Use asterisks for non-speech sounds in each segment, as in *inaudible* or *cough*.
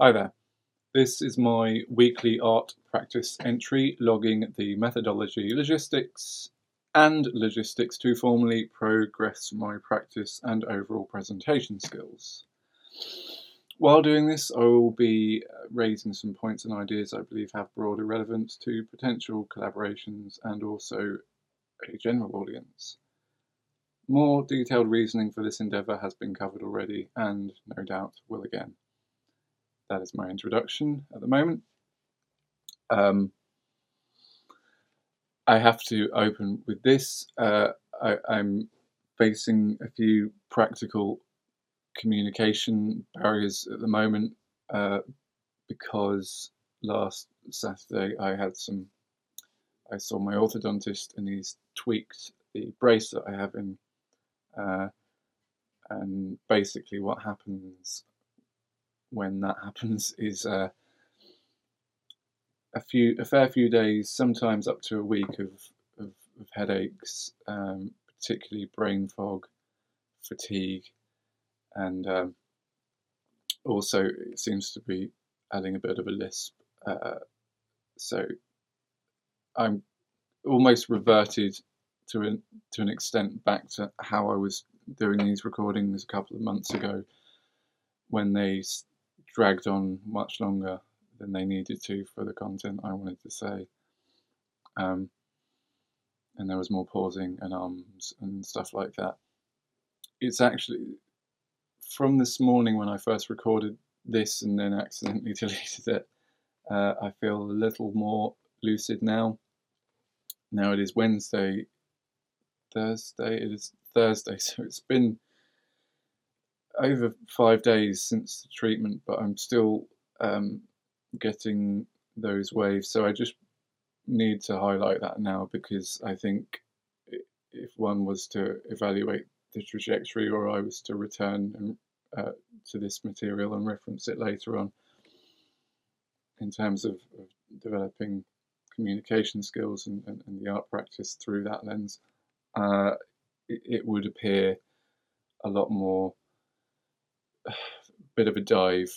Hi there. This is my weekly art practice entry logging the methodology, logistics, and logistics to formally progress my practice and overall presentation skills. While doing this, I will be uh, raising some points and ideas I believe have broader relevance to potential collaborations and also a general audience. More detailed reasoning for this endeavour has been covered already and no doubt will again that is my introduction at the moment. Um, I have to open with this. Uh, I, am facing a few practical communication barriers at the moment uh, because last Saturday I had some. I saw my orthodontist and he's tweaked the brace that I have in. Uh, and basically, what happens when that *laughs* happens is uh, a few, a fair few days, sometimes up to a week of, of, of headaches, um, particularly brain fog, fatigue, and um, also it seems to be adding a bit of a lisp. Uh, so I'm almost reverted to an to an extent back to how I was doing these recordings a couple of months ago when they dragged on much longer than they needed to for the content I wanted to say. Um, and there was more pausing and ums and stuff like that. It's actually from this morning when I first recorded this and then accidentally *laughs* deleted it. Uh, I feel a little more lucid now. Now it is Wednesday, Thursday. It is Thursday, *laughs* so it's been over five days since the treatment, but I'm still um, getting those waves. So I just need to highlight that now because I think if one was to evaluate the trajectory or I was to return and, uh, to this material and reference it later on in terms of, of developing communication skills and, and, and, the art practice through that lens, uh, it, it would appear a lot more *sighs* bit of a dive.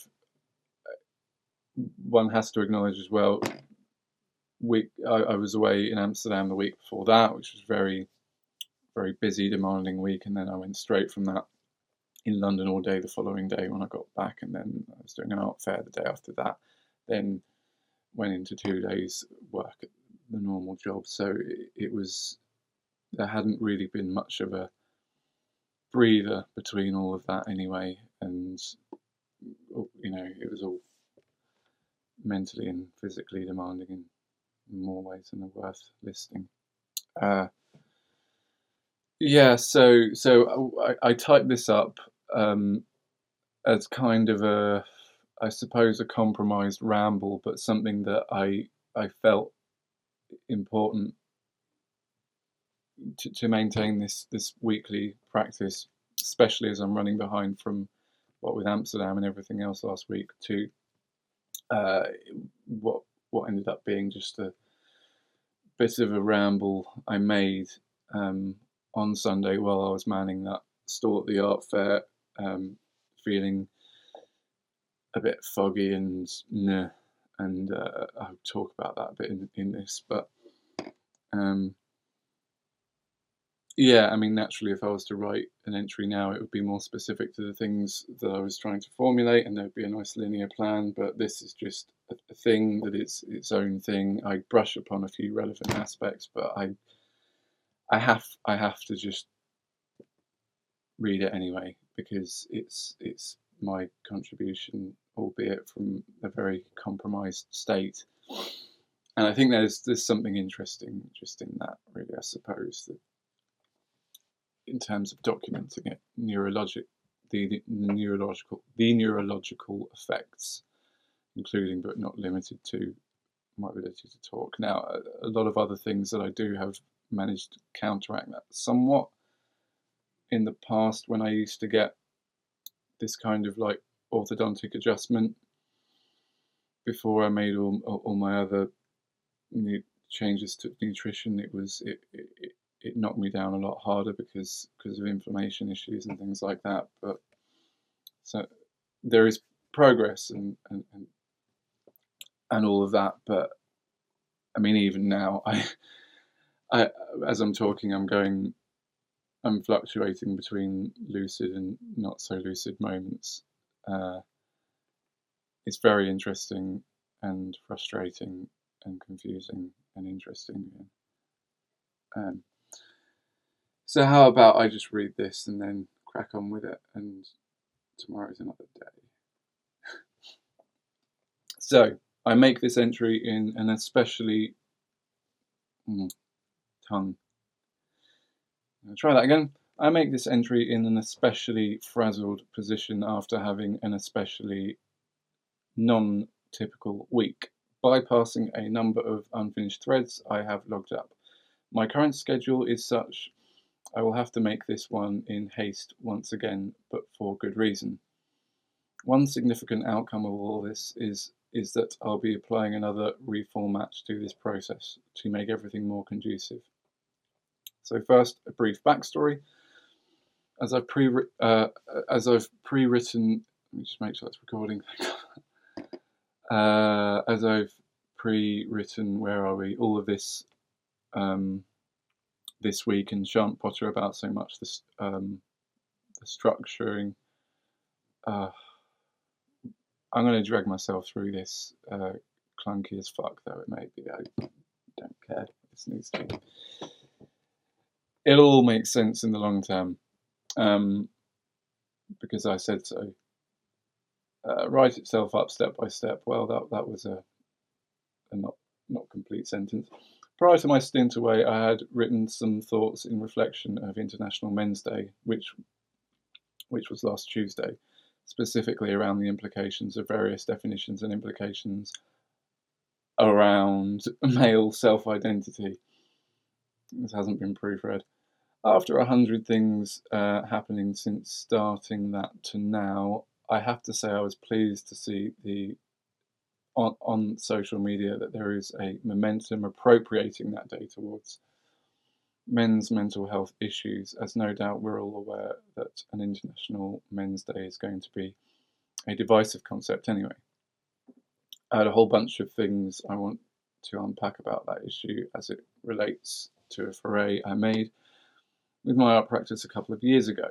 One has to acknowledge as well. We I, I, was away in Amsterdam the week before that, which was very, very busy, demanding week, and then I went straight from that in London all day the following day when I got back, and then I was doing an art fair the day after that. Then went into two days work at the normal job, so it, it was there hadn't really been much of a breather between all of that anyway, and you know it was all mentally and physically demanding in more ways than are worth listing. Uh, yeah, so so I, I typed this up um, as kind of a, I suppose, a compromised ramble, but something that I I felt important to, to maintain this this weekly practice, especially as I'm running behind from what with Amsterdam and everything else last week to uh, what what ended up being just a bit of a ramble I made um, on Sunday while I was manning that stall at the art fair, um, feeling a bit foggy and nah, and uh, I'll talk about that a bit in, in this, but um, yeah, I mean, naturally, if I was to write an entry now, it would be more specific to the things that I was trying to formulate, and there'd be a nice linear plan. But this is just a, thing that is its own thing. I brush upon a few relevant aspects, but I, I have, I have to just read it anyway because it's it's my contribution, albeit from a very compromised state. And I think there's there's something interesting just in that, really. I suppose that in terms of documenting it, neurologic, the, the neurological, the neurological effects, including but not limited to my ability to talk. Now, a, a lot of other things that I do have managed to counteract that somewhat. In the past, when I used to get this kind of like orthodontic adjustment before I made all, all my other changes to nutrition, it was it, it, it knocked me down a lot harder because because of inflammation issues and things like that. But so there is progress and, and, and and all of that. But I mean, even now, *laughs* I, I as I'm talking, I'm going, I'm fluctuating between lucid and not so lucid moments. Uh, it's very interesting and frustrating and confusing and interesting. Um, so how about I just read this and then crack on with it, and tomorrow's another day. *laughs* so I make this entry in an especially mm, tongue. I'll try that again. I make this entry in an especially frazzled position after having an especially non typical week, bypassing a number of unfinished threads I have logged up. My current schedule is such I will have to make this one in haste once again, but for good reason. One significant outcome of all this is is that I'll be applying another reformat to this process to make everything more conducive. So first, a brief backstory. As I've pre uh, as I've pre-written, let me just make sure that's recording. *laughs* uh, as I've pre-written, where are we? All of this um, this week and shan't potter about so much. This um, the structuring. Uh, I'm going to drag myself through this, uh, clunky as fuck though it may be. I don't care. This needs to. It'll all make sense in the long term, um, because I said so. Uh, write itself up step by step. Well, that that was a, a not not complete sentence. Prior to my stint away, I had written some thoughts in reflection of International Men's Day, which, which was last Tuesday, specifically around the implications of various definitions and implications around *laughs* male self identity. This hasn't been proofread. After a hundred things uh, happening since starting that to now, I have to say I was pleased to see the on, on social media that there is a momentum appropriating that day towards men's mental health issues, as no doubt we're all aware that an International Men's Day is going to be a divisive concept anyway. I had a whole bunch of things I want to unpack about that issue as it relates to a foray I made with my art practice a couple of years ago.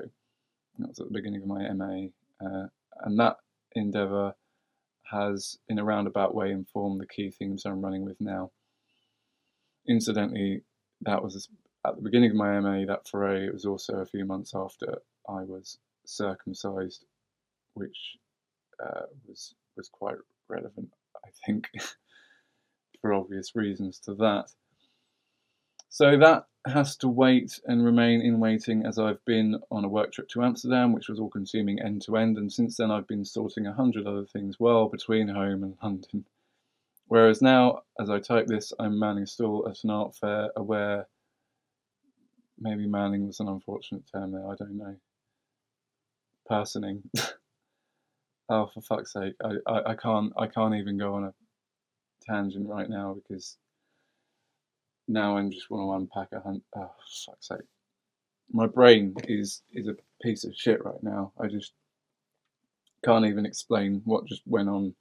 That was at the beginning of my MA, uh, and that endeavour has, in a roundabout way, informed the key themes I'm running with now. Incidentally, that was at the beginning of my MA, that foray, it was also a few months after I was circumcised, which uh, was, was quite relevant, I think, *laughs* for obvious reasons to that. So that has to wait and remain in waiting as I've been on a work trip to Amsterdam, which was all consuming end to end, and since then I've been sorting a hundred other things well between home and London. Whereas now, as I type this, I'm manning stall at an art fair, aware. Maybe manning was an unfortunate term there, I don't know. Personing. *laughs* oh, for fuck's sake, I, I, I can't I can't even go on a tangent right now because now I just want to unpack a hundred. Oh, fuck's sake. My brain is is a piece of shit right now. I just can't even explain what just went on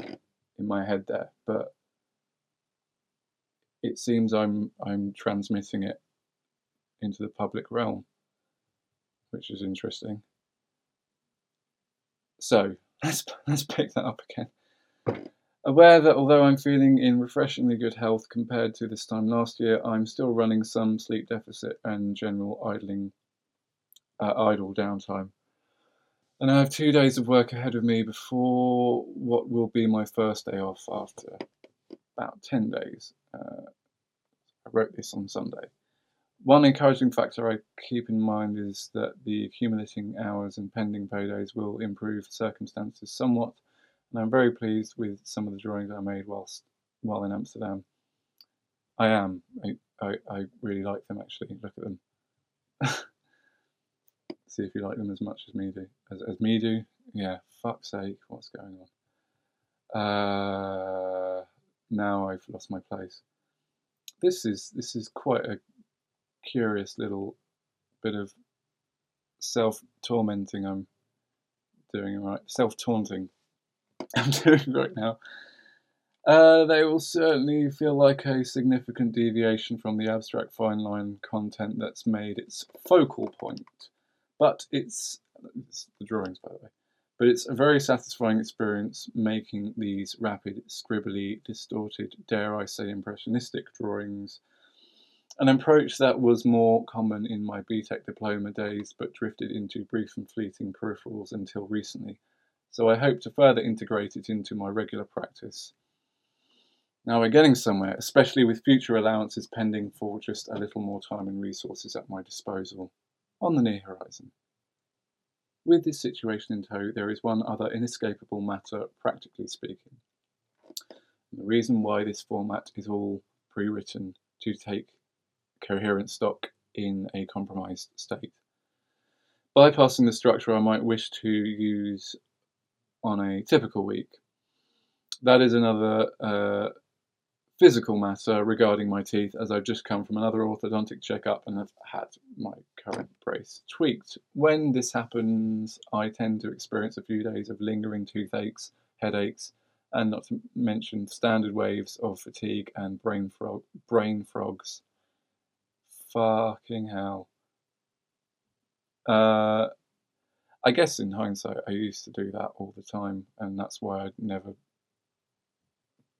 in my head there, but it seems I'm I'm transmitting it into the public realm, which is interesting. So let's let's pick that up again. Aware that although I'm feeling in refreshingly good health compared to this time last year, I'm still running some sleep deficit and general idling, uh, idle downtime. And I have two days of work ahead of me before what will be my first day off after about 10 days. Uh, I wrote this on Sunday. One encouraging factor I keep in mind is that the accumulating hours and pending paydays will improve circumstances somewhat and I'm very pleased with some of the drawings I made whilst while in Amsterdam. I am. I, I, I really like them actually. Look at them. *laughs* See if you like them as much as me do. As, as me do. Yeah. Fuck's sake. What's going on? Uh, now I've lost my place. This is this is quite a curious little bit of self tormenting I'm doing right. Self taunting *laughs* I'm doing right now, uh, they will certainly feel like a significant deviation from the abstract fine line content that's made its focal point. But it's, it's the drawings, by the way. But it's a very satisfying experience making these rapid, scribbly, distorted, dare I say, impressionistic drawings. An approach that was more common in my BTEC diploma days, but drifted into brief and fleeting peripherals until recently. So I hope to further integrate it into my regular practice. Now we're getting somewhere, especially with future allowances pending for just a little more time and resources at my disposal on the near horizon. With this situation in tow, there is one other inescapable matter, practically speaking. And the reason why this format is all pre-written to take coherent stock in a compromised state. Bypassing the structure I might wish to use on a typical week. That is another uh, physical matter regarding my teeth as I've just come from another orthodontic checkup and have had my current brace tweaked. When this happens, I tend to experience a few days of lingering toothaches, headaches, and not to mention standard waves of fatigue and brain frog brain frogs. Fucking hell. Uh, I guess in hindsight, I used to do that all the time, and that's why I never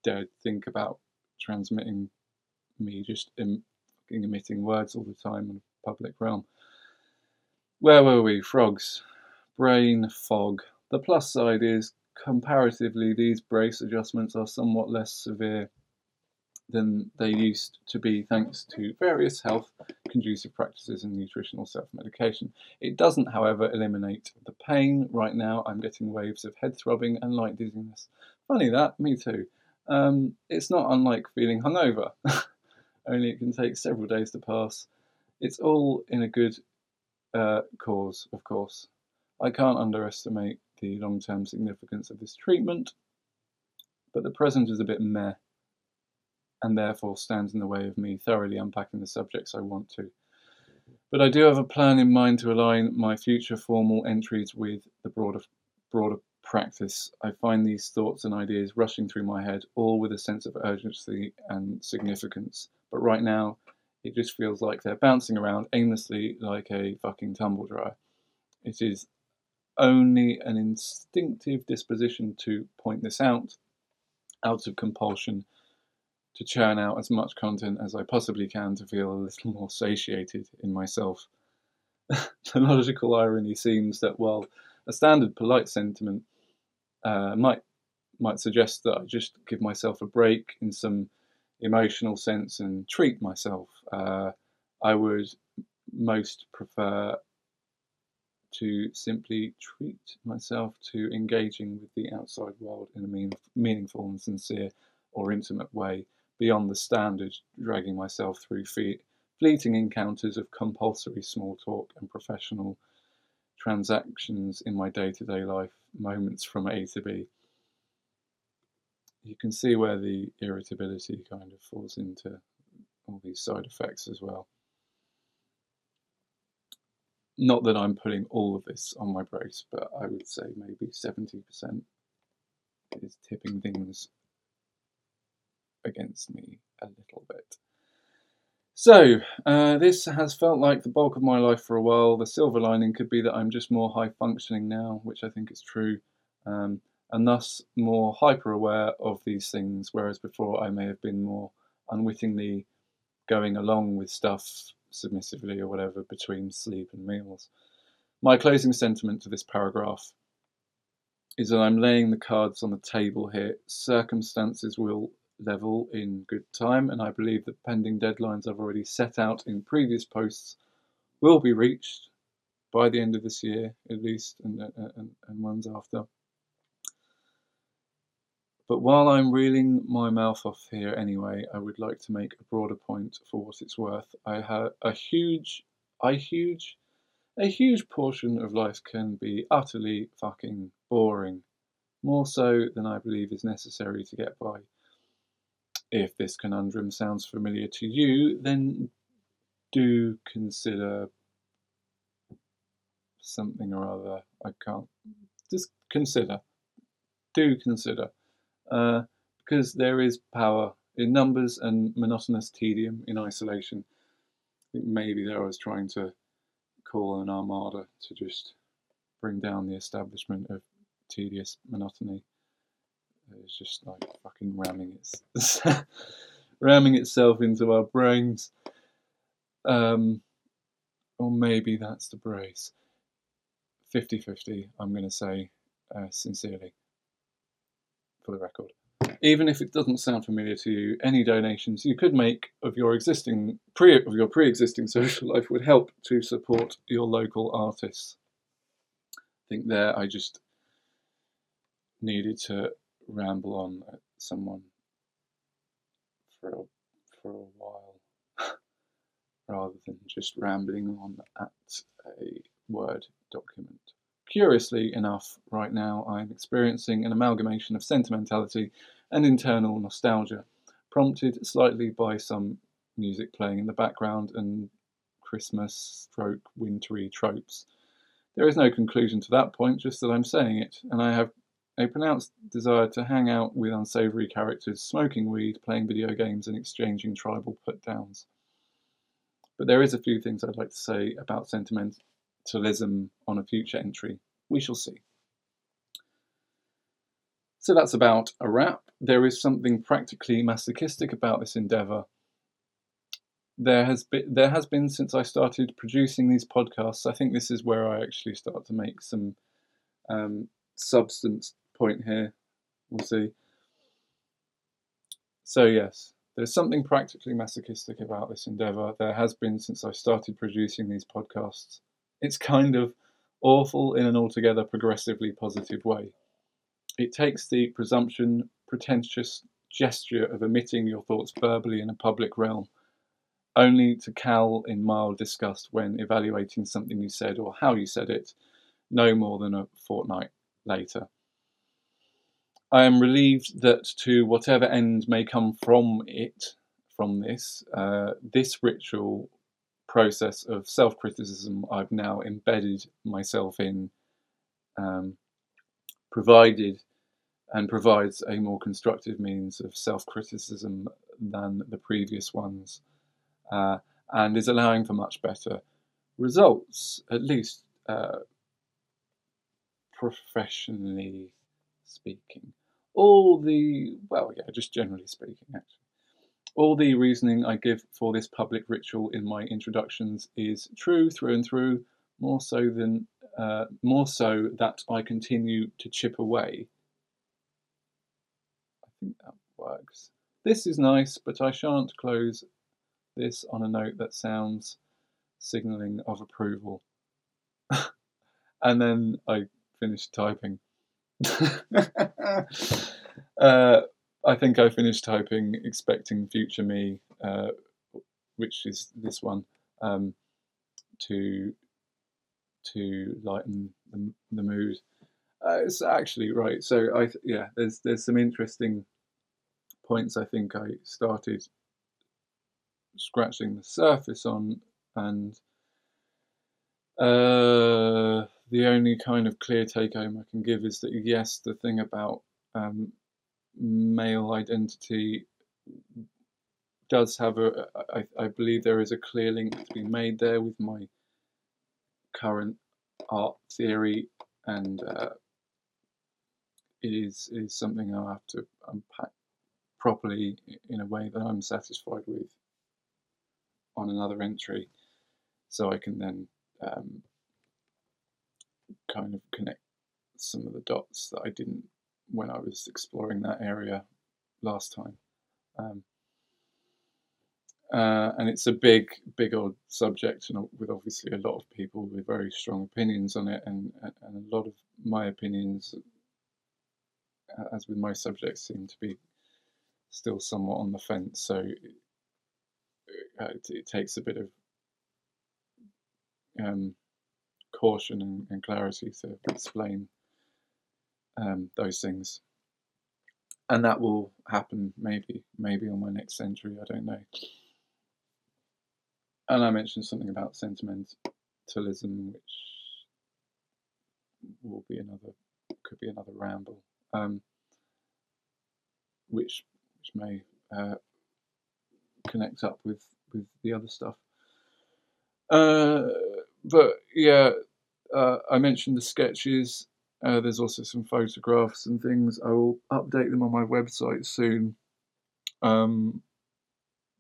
dared think about transmitting me just em- emitting words all the time in a public realm. Where were we? Frogs. Brain fog. The plus side is, comparatively, these brace adjustments are somewhat less severe than they used to be thanks to various health conducive practices and nutritional self medication. It doesn't, however, eliminate the pain. Right now, I'm getting waves of head throbbing and light dizziness. Funny that, me too. Um, it's not unlike feeling hungover, *laughs* only it can take several days to pass. It's all in a good uh, cause, of course. I can't underestimate the long term significance of this treatment, but the present is a bit meh and therefore stands in the way of me thoroughly unpacking the subjects I want to. But I do have a plan in mind to align my future formal entries with the broader, broader practice, I find these thoughts and ideas rushing through my head, all with a sense of urgency and significance. But right now, it just feels like they're bouncing around aimlessly like a fucking tumble dryer. It is only an instinctive disposition to point this out, out of compulsion, to churn out as much content as I possibly can to feel a little more satiated in myself. *laughs* the logical irony seems that while a standard polite sentiment uh, might might suggest that I just give myself a break in some emotional sense and treat myself. Uh, I would most prefer to simply treat myself to engaging with the outside world in a mean, meaningful and sincere or intimate way beyond the standard dragging myself through fe- fleeting encounters of compulsory small talk and professional transactions in my day to day life, moments from A to B, you can see where the irritability kind of falls into all these side effects as well. Not that I'm putting all of this on my brace, but I would say maybe 70% is tipping things against me a little bit. So, uh, this has felt like the bulk of my life for a while. The silver lining could be that I'm just more high functioning now, which I think is true, um, and thus more hyper aware of these things, whereas before I may have been more unwittingly going along with stuff submissively or whatever between sleep and meals. My closing sentiment to this paragraph is that I'm laying the cards on the table here. Circumstances will level in good time, and I believe that pending deadlines I've already set out in previous posts will be reached by the end of this year, at least, and, uh, uh, and, and ones after. But while I'm reeling my mouth off here anyway, I would like to make a broader point for what it's worth. I have a huge, I huge, a huge portion of life can be utterly fucking boring, more so than I believe is necessary to get by. If this conundrum sounds familiar to you, then do consider something or other. I can't. Just consider. do consider, uh, because there is power in numbers and monotonous tedium in isolation. I think maybe there I was trying to call an armada to just bring down the establishment of tedious monotony. It's just like fucking ramming its *laughs* ramming itself into our brains. Um, or maybe that's the brace. 50 50, I'm going to say uh, sincerely, for the record. Even if it doesn't sound familiar to you, any donations you could make of your existing pre of your pre-existing social life would help to support your local artists. I think there I just needed to ramble on at someone for a, for a while *laughs* rather than just rambling on at a Word document. Curiously enough, right now I'm experiencing an amalgamation of sentimentality and internal nostalgia, prompted slightly by some music playing in the background and Christmas stroke wintry tropes. There is no conclusion to that point, just that I'm saying it, and I have a pronounced desire to hang out with unsavoury characters, smoking weed, playing video games, and exchanging tribal put downs. But there is a few things I'd like to say about sentimentalism on a future entry. We shall see. So that's about a wrap. There is something practically masochistic about this endeavour. There has been there has been since I started producing these podcasts. I think this is where I actually start to make some um, substance point here. We'll see. So yes, there's something practically masochistic about this endeavour. There has been since I started producing these podcasts. It's kind of awful in an altogether progressively positive way. It takes the presumption, pretentious gesture of emitting your thoughts verbally in a public realm, only to cowl in mild disgust when evaluating something you said or how you said it, no more than a fortnight later. I am relieved that to whatever end may come from it, from this, uh, this ritual process of self criticism I've now embedded myself in, um, provided and provides a more constructive means of self criticism than the previous ones, uh, and is allowing for much better results, at least uh, professionally speaking all the, well, yeah, just generally speaking, actually. All the reasoning I give for this public ritual in my introductions is true through and through, more so than uh, more so that I continue to chip away. I think that works. This is nice, but I shan't close this on a note that sounds signalling of approval. *laughs* and then I finished typing. *laughs* uh, I think I finished typing expecting future me, uh, which is this one, um, to to lighten the, the mood. Uh, it's actually right. So I yeah, there's there's some interesting points I think I started scratching the surface on, and uh, the only kind of clear take home I can give is that yes, the thing about um, male identity does have a. I, I believe there is a clear link to be made there with my current art theory, and uh, it is is something I'll have to unpack properly in a way that I'm satisfied with on another entry, so I can then um, kind of connect some of the dots that I didn't when I was exploring that area last time. Um, uh, and it's a big, big old subject, and with obviously a lot of people with very strong opinions on it, and, and a lot of my opinions, as with most subjects, seem to be still somewhat on the fence. So it, uh, it, it takes a bit of um, caution and, and clarity to explain um, those things. And that will happen maybe, maybe on my next century, I don't know. And I mentioned something about sentimentalism, which will be another, could be another ramble. um, which which may uh, connect up with with the other stuff. Uh, but yeah, uh, I mentioned the sketches. Uh, there's also some photographs and things. I will update them on my website soon. Um,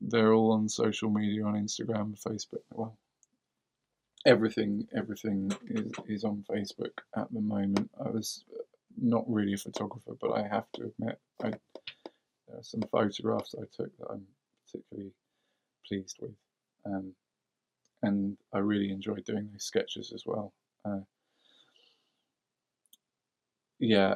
they're all on social media on Instagram, Facebook. Well, everything, everything is, is on Facebook at the moment. I was not really a photographer, but I have to admit, I, there are some photographs I took that I'm particularly pleased with. Um, and I really enjoyed doing those sketches as well. Uh, yeah,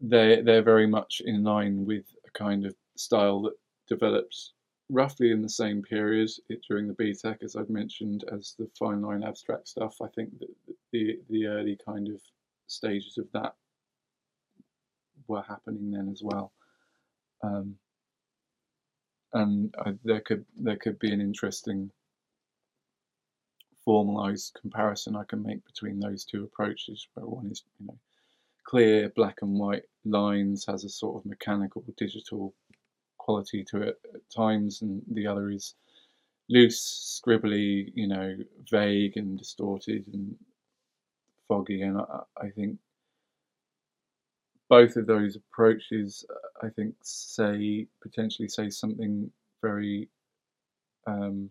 they they're very much in line with a kind of style that develops roughly in the same period during the BTEC, as I've mentioned, as the fine line abstract stuff. I think that the the early kind of stages of that were happening then as well. Um, and I, there could there could be an interesting formalized comparison I can make between those two approaches, where one is you know clear black and white lines, has a sort of mechanical digital quality to it at times, and the other is loose, scribbly, you know, vague and distorted and foggy. And I, I think both of those approaches, I think, say potentially say something very um,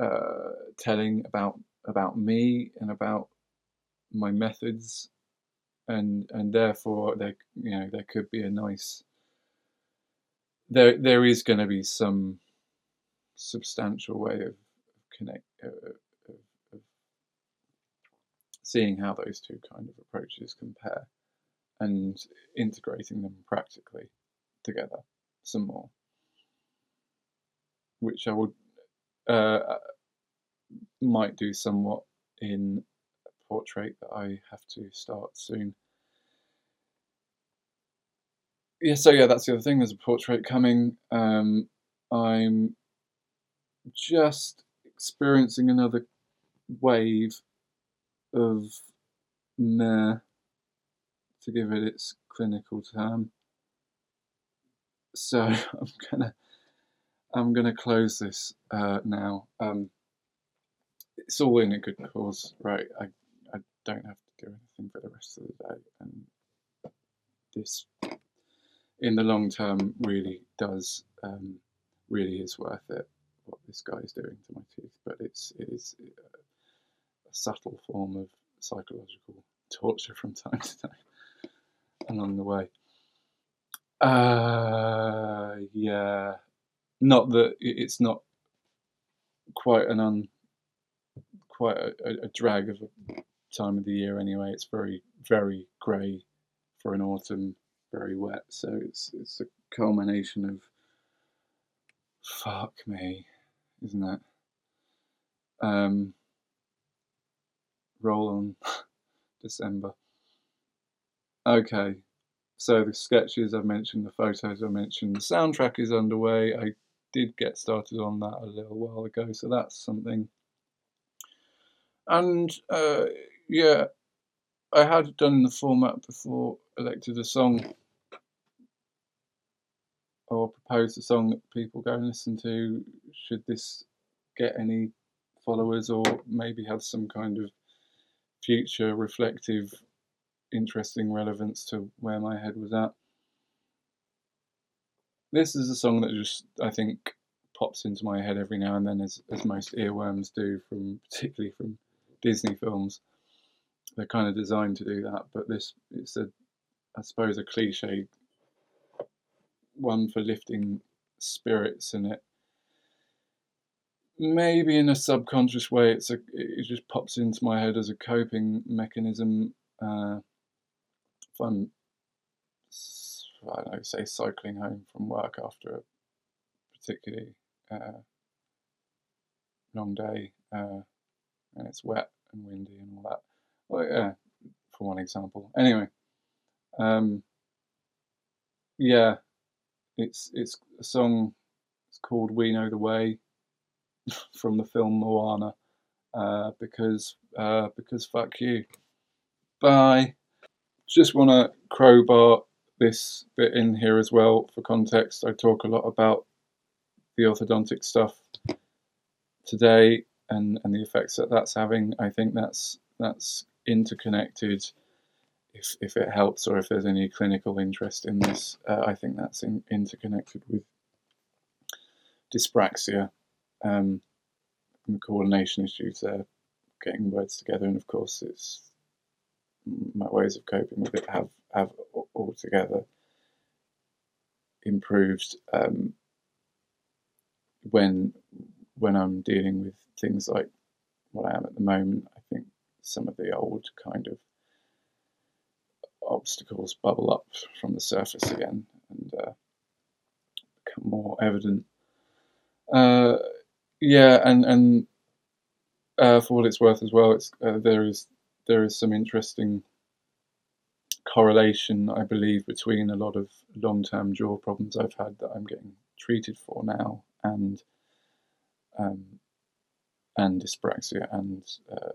uh, telling about about me and about my methods, and and therefore there you know there could be a nice there there is going to be some substantial way of, connect uh, of, of seeing how those two kind of approaches compare and integrating them practically together some more, which I would uh, might do somewhat in a portrait that I have to start soon. Yeah, so yeah, that's the other thing. There's a portrait coming. Um, I'm just experiencing another wave of meh, to give it its clinical term. So *laughs* I'm gonna I'm gonna close this uh, now. Um, it's all in a good cause, right? I I don't have to do anything for the rest of the day, and this, in the long term, really does um, really is worth it. What this guy is doing to my teeth, but it's it is a, a subtle form of psychological torture from *laughs* time to time along the way. Uh, yeah, not that it's not quite an un quite a, a, drag of a time of the year anyway. It's very very grey for an autumn, very wet. So it's it's a culmination of fuck me, isn't it? Um, roll on *laughs* December. Okay, so the sketches I've mentioned, the photos I mentioned, the soundtrack is underway. I did get started on that a little while ago, so that's something. And uh, yeah, I had done the format before, elected a song or proposed a song that people go and listen to. Should this get any followers or maybe have some kind of future reflective interesting relevance to where my head was at. This is a song that just I think pops into my head every now and then, as as most earworms do, from *laughs* particularly from Disney films. They're kind of designed to do that, but this it's a I suppose a cliche one for lifting spirits in it maybe in a subconscious way it's a it just pops into my head as a coping mechanism uh, fun, I don't know, say cycling home from work after a particularly uh, long day uh, and it's wet and windy and all that. Well, yeah, for one example. Anyway, um, yeah, it's it's a song. It's called "We Know the Way" *laughs* from the film Moana. Uh, because uh, because fuck you. Bye. Just want to crowbar this bit in here as well for context. I talk a lot about the orthodontic stuff today and, and the effects that that's having. I think that's that's interconnected. If, if it helps or if there's any clinical interest in this, uh, I think that's in, interconnected with dyspraxia um, and coordination issues there, getting words together, and of course, it's my ways of coping with it have have altogether improved um, when when I'm dealing with things like what I am at the moment. I think some of the old kind of obstacles bubble up from the surface again and uh, become more evident. Uh, yeah, and and uh, for what it's worth as well, it's uh, there is there is some interesting correlation, I believe, between a lot of long-term jaw problems I've had that I'm getting treated for now and um, and dyspraxia and uh,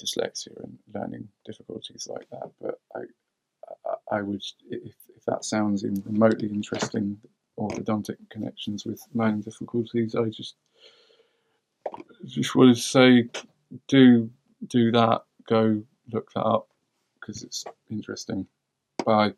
dyslexia and learning difficulties like that. But I I would if, if that sounds remotely interesting, orthodontic connections with learning difficulties, I just just wanted to say do do that. Go look that up because it's interesting. Bye.